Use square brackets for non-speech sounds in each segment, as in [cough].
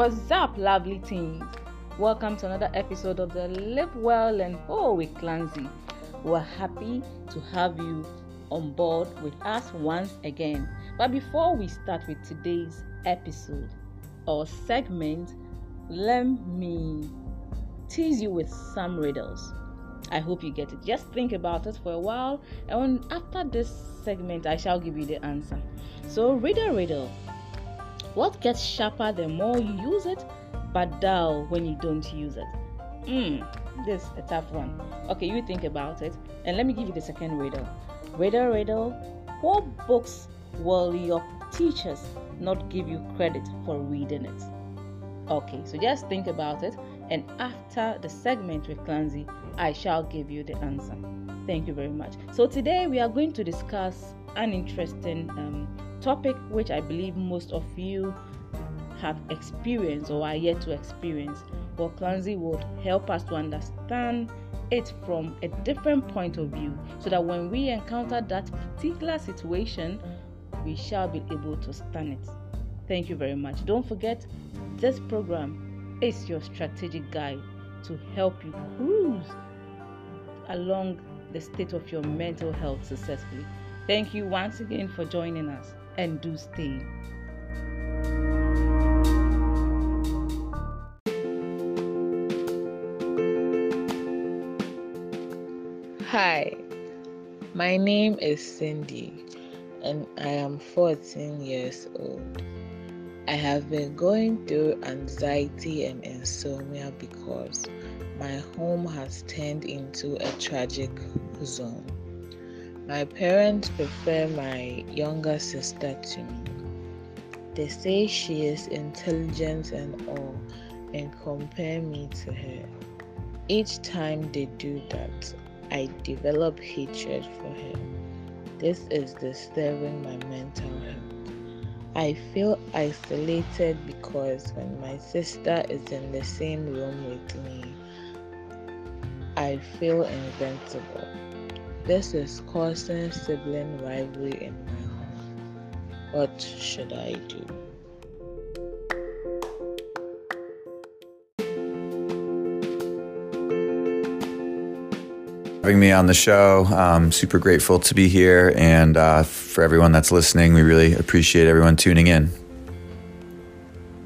What's up, lovely teens? Welcome to another episode of the Live Well and Whole with Clancy. We're happy to have you on board with us once again. But before we start with today's episode or segment, let me tease you with some riddles. I hope you get it. Just think about it for a while, and after this segment, I shall give you the answer. So, riddle, riddle. What gets sharper the more you use it, but dull when you don't use it? Hmm, this is a tough one. Okay, you think about it, and let me give you the second riddle. Riddle, riddle. What books will your teachers not give you credit for reading it? Okay, so just think about it, and after the segment with Clancy, I shall give you the answer. Thank you very much. So, today we are going to discuss an interesting um, topic which I believe most of you have experienced or are yet to experience. But Clancy would help us to understand it from a different point of view so that when we encounter that particular situation, we shall be able to stand it. Thank you very much. Don't forget, this program is your strategic guide to help you cruise along the state of your mental health successfully. Thank you once again for joining us and do stay. Hi, my name is Cindy and I am 14 years old. I have been going through anxiety and insomnia because my home has turned into a tragic zone. My parents prefer my younger sister to me. They say she is intelligent and all and compare me to her. Each time they do that, I develop hatred for her. This is disturbing my mental health. I feel isolated because when my sister is in the same room with me, I feel invincible. This is causing sibling rivalry in my home. What should I do? having me on the show. Um, super grateful to be here. And uh, for everyone that's listening, we really appreciate everyone tuning in.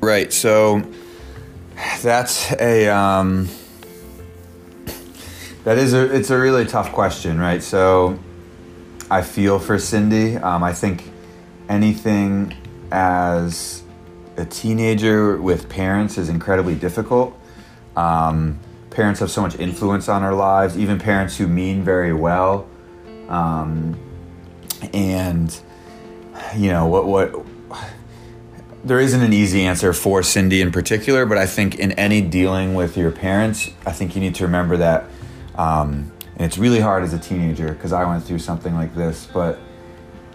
Right. So that's a. Um, that is a it's a really tough question, right? So I feel for Cindy. Um, I think anything as a teenager with parents is incredibly difficult. Um, parents have so much influence on our lives, even parents who mean very well. Um, and you know what what there isn't an easy answer for Cindy in particular, but I think in any dealing with your parents, I think you need to remember that. Um, and it's really hard as a teenager because I went through something like this, but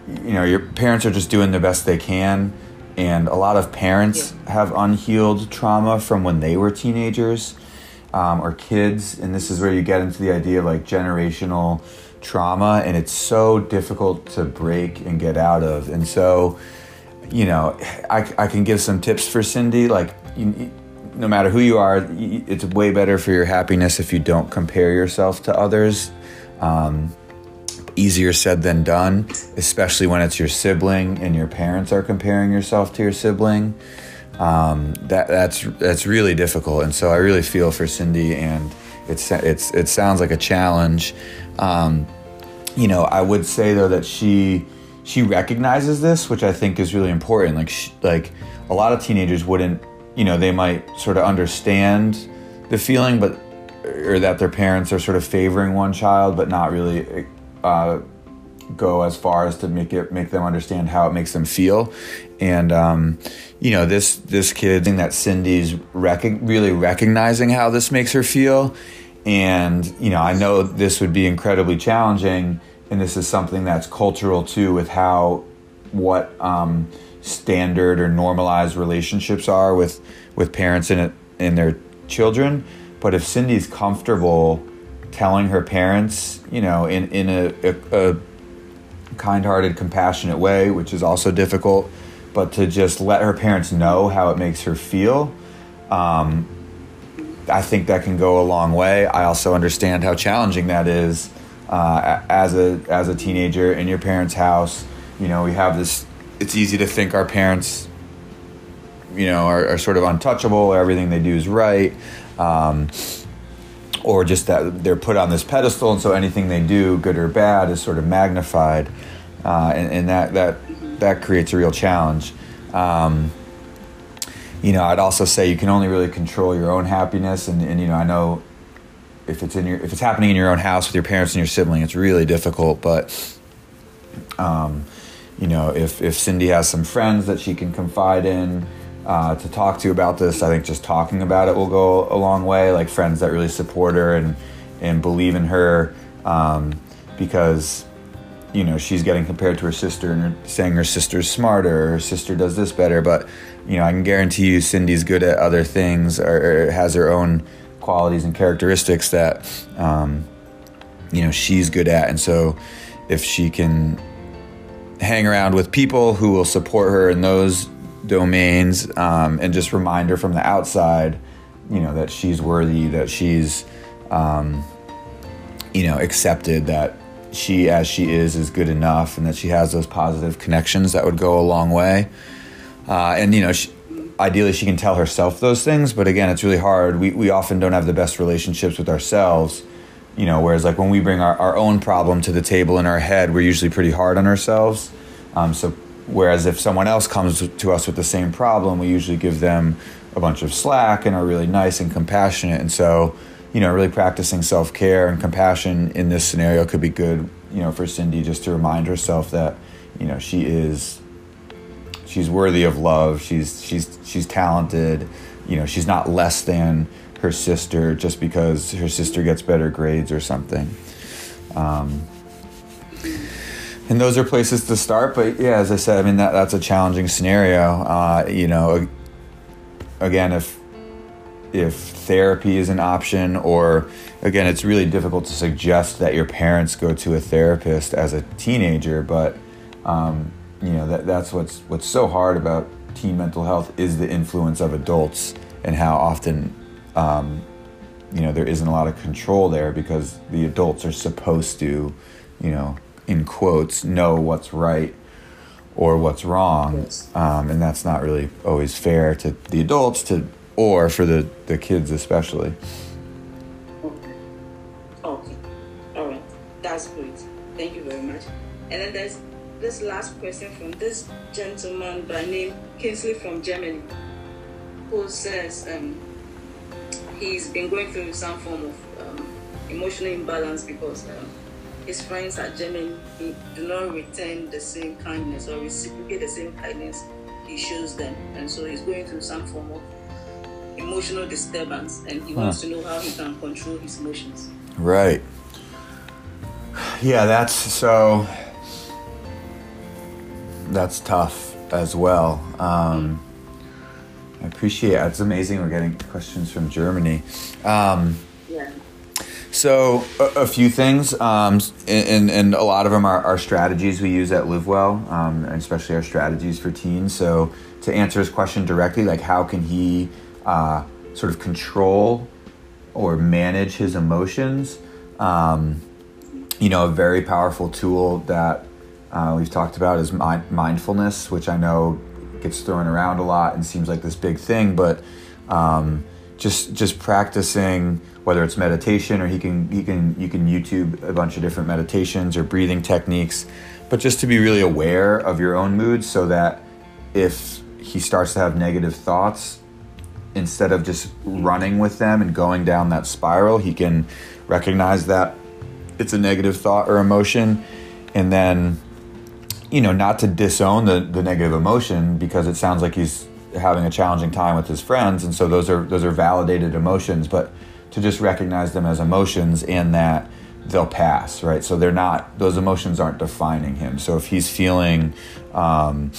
you know, your parents are just doing the best they can. And a lot of parents yeah. have unhealed trauma from when they were teenagers um, or kids, and this is where you get into the idea of like generational trauma, and it's so difficult to break and get out of. And so, you know, I, I can give some tips for Cindy. Like, you, no matter who you are, it's way better for your happiness if you don't compare yourself to others. Um, easier said than done, especially when it's your sibling and your parents are comparing yourself to your sibling um, that that's that's really difficult. And so I really feel for Cindy, and it's it's it sounds like a challenge. Um, you know, I would say though that she she recognizes this, which I think is really important. Like she, like a lot of teenagers wouldn't, you know, they might sort of understand the feeling, but or that their parents are sort of favoring one child, but not really uh, go as far as to make it make them understand how it makes them feel. And um, you know, this this kid, think that Cindy's rec- really recognizing how this makes her feel, and you know, I know this would be incredibly challenging, and this is something that's cultural too, with how what um, standard or normalized relationships are with with parents and and their children. But if Cindy's comfortable telling her parents, you know, in in a, a, a kind-hearted, compassionate way, which is also difficult. But to just let her parents know how it makes her feel, Um, I think that can go a long way. I also understand how challenging that is uh, as a as a teenager in your parents' house. You know, we have this. It's easy to think our parents, you know, are, are sort of untouchable. Or everything they do is right, um, or just that they're put on this pedestal, and so anything they do, good or bad, is sort of magnified, uh, and, and that that that creates a real challenge. Um, you know, I'd also say you can only really control your own happiness, and, and you know, I know if it's in your if it's happening in your own house with your parents and your sibling, it's really difficult. But, um, you know, if if Cindy has some friends that she can confide in uh, to talk to about this, I think just talking about it will go a long way. Like friends that really support her and and believe in her, um, because you know she's getting compared to her sister and saying her sister's smarter, her sister does this better, but you know, I can guarantee you Cindy's good at other things or, or has her own qualities and characteristics that, um, you know, she's good at. And so if she can hang around with people who will support her in those domains um, and just remind her from the outside, you know, that she's worthy, that she's, um, you know, accepted, that she, as she is, is good enough, and that she has those positive connections that would go a long way. Uh, and you know, she, ideally she can tell herself those things, but again, it's really hard. We we often don't have the best relationships with ourselves. You know, whereas like when we bring our, our own problem to the table in our head, we're usually pretty hard on ourselves. Um, so whereas if someone else comes to us with the same problem, we usually give them a bunch of slack and are really nice and compassionate. And so, you know, really practicing self care and compassion in this scenario could be good. You know, for Cindy just to remind herself that you know she is she's worthy of love. She's she's she's talented. You know, she's not less than her sister just because her sister gets better grades or something. Um, and those are places to start. But yeah, as I said, I mean that that's a challenging scenario. Uh, you know, again, if if therapy is an option, or again, it's really difficult to suggest that your parents go to a therapist as a teenager, but um, you know that that's what's what's so hard about teen mental health is the influence of adults and how often um, you know there isn't a lot of control there because the adults are supposed to you know in quotes know what's right or what's wrong. Um, and that's not really always fair to the adults to or for the the kids especially. Okay. Okay all right. That's great. Thank you very much. And then there's this last question from this gentleman by name Kinsley from Germany, who says um, he's been going through some form of um, emotional imbalance because um, his friends at Germany do not return the same kindness or reciprocate the same kindness he shows them, and so he's going through some form of emotional disturbance, and he huh. wants to know how he can control his emotions. Right. Yeah, that's so that's tough as well. Um, I appreciate it. It's amazing we're getting questions from Germany. Um, yeah. So a, a, few things, um, and, and a lot of them are, are strategies we use at LiveWell, um, and especially our strategies for teens. So to answer his question directly, like how can he uh, sort of control or manage his emotions? Um, you know, a very powerful tool that uh, we've talked about is mind- mindfulness, which I know gets thrown around a lot and seems like this big thing, but um, just just practicing whether it's meditation or he can he can you can YouTube a bunch of different meditations or breathing techniques, but just to be really aware of your own moods so that if he starts to have negative thoughts, instead of just running with them and going down that spiral, he can recognize that it's a negative thought or emotion and then you know, not to disown the, the negative emotion because it sounds like he's having a challenging time with his friends, and so those are those are validated emotions, but to just recognize them as emotions and that they'll pass, right? So they're not; those emotions aren't defining him. So if he's feeling, um,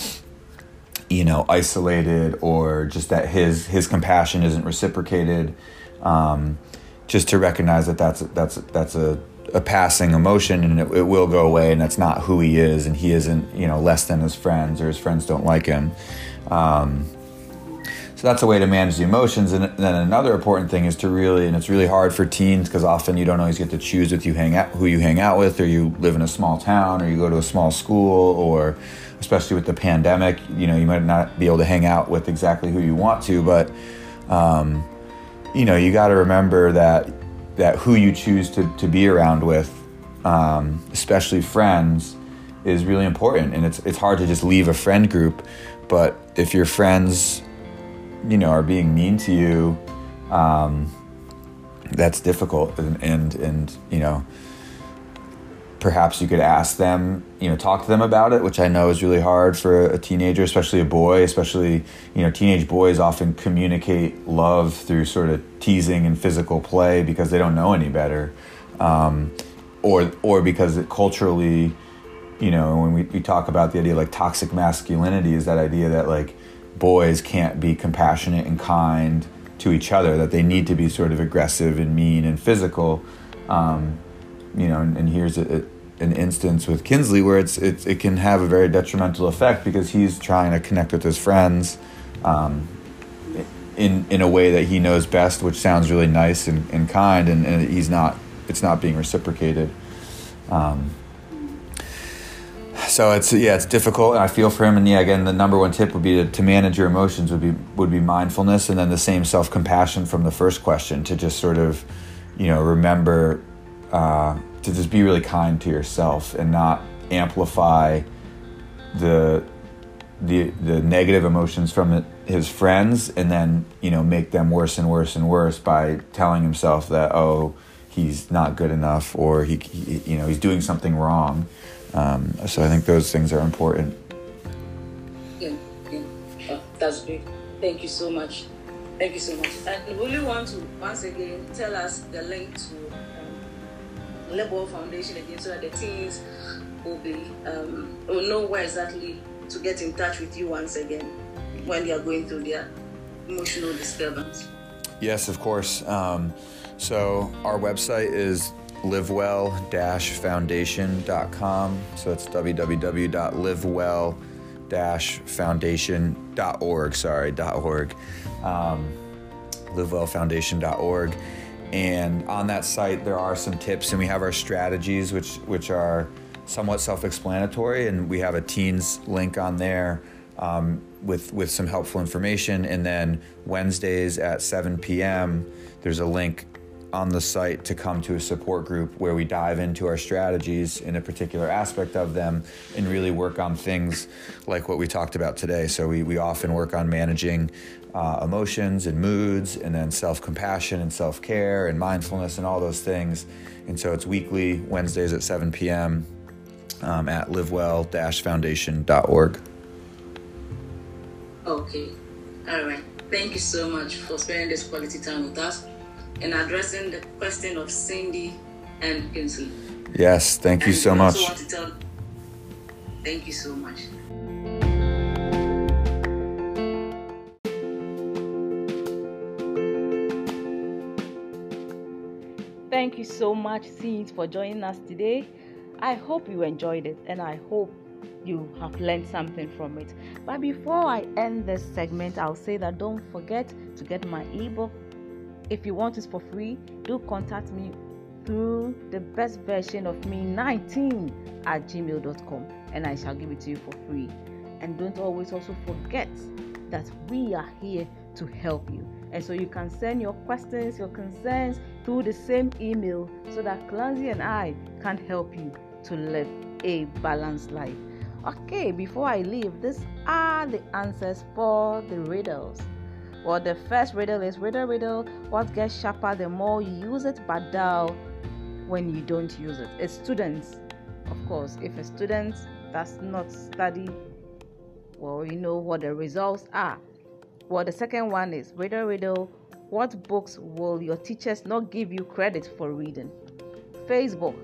you know, isolated or just that his his compassion isn't reciprocated, um, just to recognize that that's that's that's a a passing emotion and it, it, will go away and that's not who he is and he isn't you know less than his friends or his friends don't like him um, so that's a way to manage the emotions. And then another important thing is to really, and it's really hard for teens because often you don't always get to choose with you hang out, who you hang out with, or you live in a small town, or you go to a small school, or especially with the pandemic, you know, you might not be able to hang out with exactly who you want to, but um, you know, you got to remember that that who you choose to, to be around with, um, especially friends, is really important. And it's it's hard to just leave a friend group, but if your friends, you know, are being mean to you, um, that's difficult. And, and and you know, perhaps you could ask them, you know, talk to them about it, which I know is really hard for a teenager, especially a boy, especially, you know, teenage boys often communicate love through sort of teasing and physical play because they don't know any better. Um, or, or because it culturally, you know, when we, we talk about the idea of like toxic masculinity is that idea that like boys can't be compassionate and kind to each other, that they need to be sort of aggressive and mean and physical. Um, you know, and, and here's a, an instance with Kinsley where it's, it's it can have a very detrimental effect because he's trying to connect with his friends um, in in a way that he knows best, which sounds really nice and, and kind, and, and he's not it's not being reciprocated. Um, so it's yeah it's difficult and I feel for him and yeah again the number one tip would be to, to manage your emotions would be would be mindfulness and then the same self compassion from the first question to just sort of you know remember uh, to just be really kind to yourself and not amplify the the the negative emotions from his friends and then you know make them worse and worse and worse by telling himself that oh he's not good enough or he, he you know he's doing something wrong. Um, so I think those things are important. Yeah, yeah. Oh, that's great. Thank you so much. Thank you so much. And we really want to once again tell us the link to LiveWell Foundation again so that the teens will be um, will know where exactly to get in touch with you once again when they are going through their emotional disturbance. Yes, of course. Um, so our website is livewell-foundation.com. So it's www.livewell-foundation.org. Sorry, .org. Um, livewellfoundation.org and on that site there are some tips and we have our strategies which which are somewhat self-explanatory and we have a teens link on there um, with with some helpful information and then wednesdays at 7 p.m there's a link on the site to come to a support group where we dive into our strategies in a particular aspect of them and really work on things like what we talked about today. So we, we often work on managing uh, emotions and moods and then self-compassion and self-care and mindfulness and all those things. And so it's weekly, Wednesdays at 7 p.m. Um, at livewell-foundation.org. Okay. All right. Thank you so much for spending this quality time with us and addressing the question of Cindy and Kinsley. Yes, thank you And so much. tell- Thank you so much. Thank you so much, Scenes, for joining us today. I hope you enjoyed it and I hope you have learned something from it. But before I end this segment, I'll say that don't forget to get my ebook. If you want it for free, do contact me through the best version of me 19 at gmail.com and I shall give it to you for free. And don't always also forget that we are here to help you. And so you can send your questions, your concerns through the same email so that Clancy and I can help you to live a balanced life. Okay, before I leave, these are the answers for the riddles. Well, the first riddle is riddle, riddle. What gets sharper the more you use it, but dull when you don't use it? It's students, of course. If a student does not study, well, you know what the results are. Well, the second one is riddle, riddle. What books will your teachers not give you credit for reading? Facebook.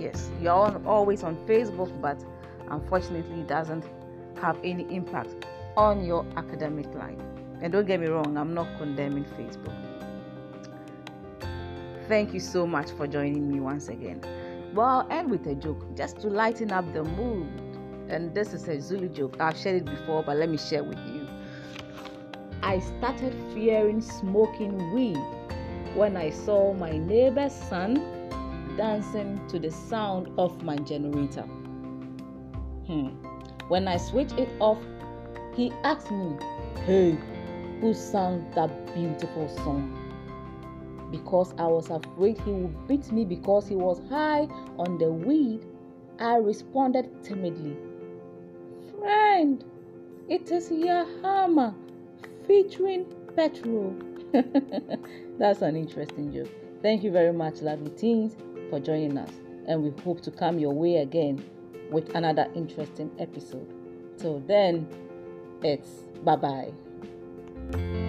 Yes, you're on, always on Facebook, but unfortunately, it doesn't have any impact on your academic life. And don't get me wrong, I'm not condemning Facebook. Thank you so much for joining me once again. Well, I'll end with a joke just to lighten up the mood. And this is a Zulu joke. I've shared it before, but let me share with you. I started fearing smoking weed when I saw my neighbor's son dancing to the sound of my generator. Hmm. When I switched it off, he asked me, Hey, who sang that beautiful song? Because I was afraid he would beat me because he was high on the weed, I responded timidly, Friend, it is Yamaha featuring Petrol. [laughs] That's an interesting joke. Thank you very much, lovely teens, for joining us, and we hope to come your way again with another interesting episode. Till then, it's bye bye.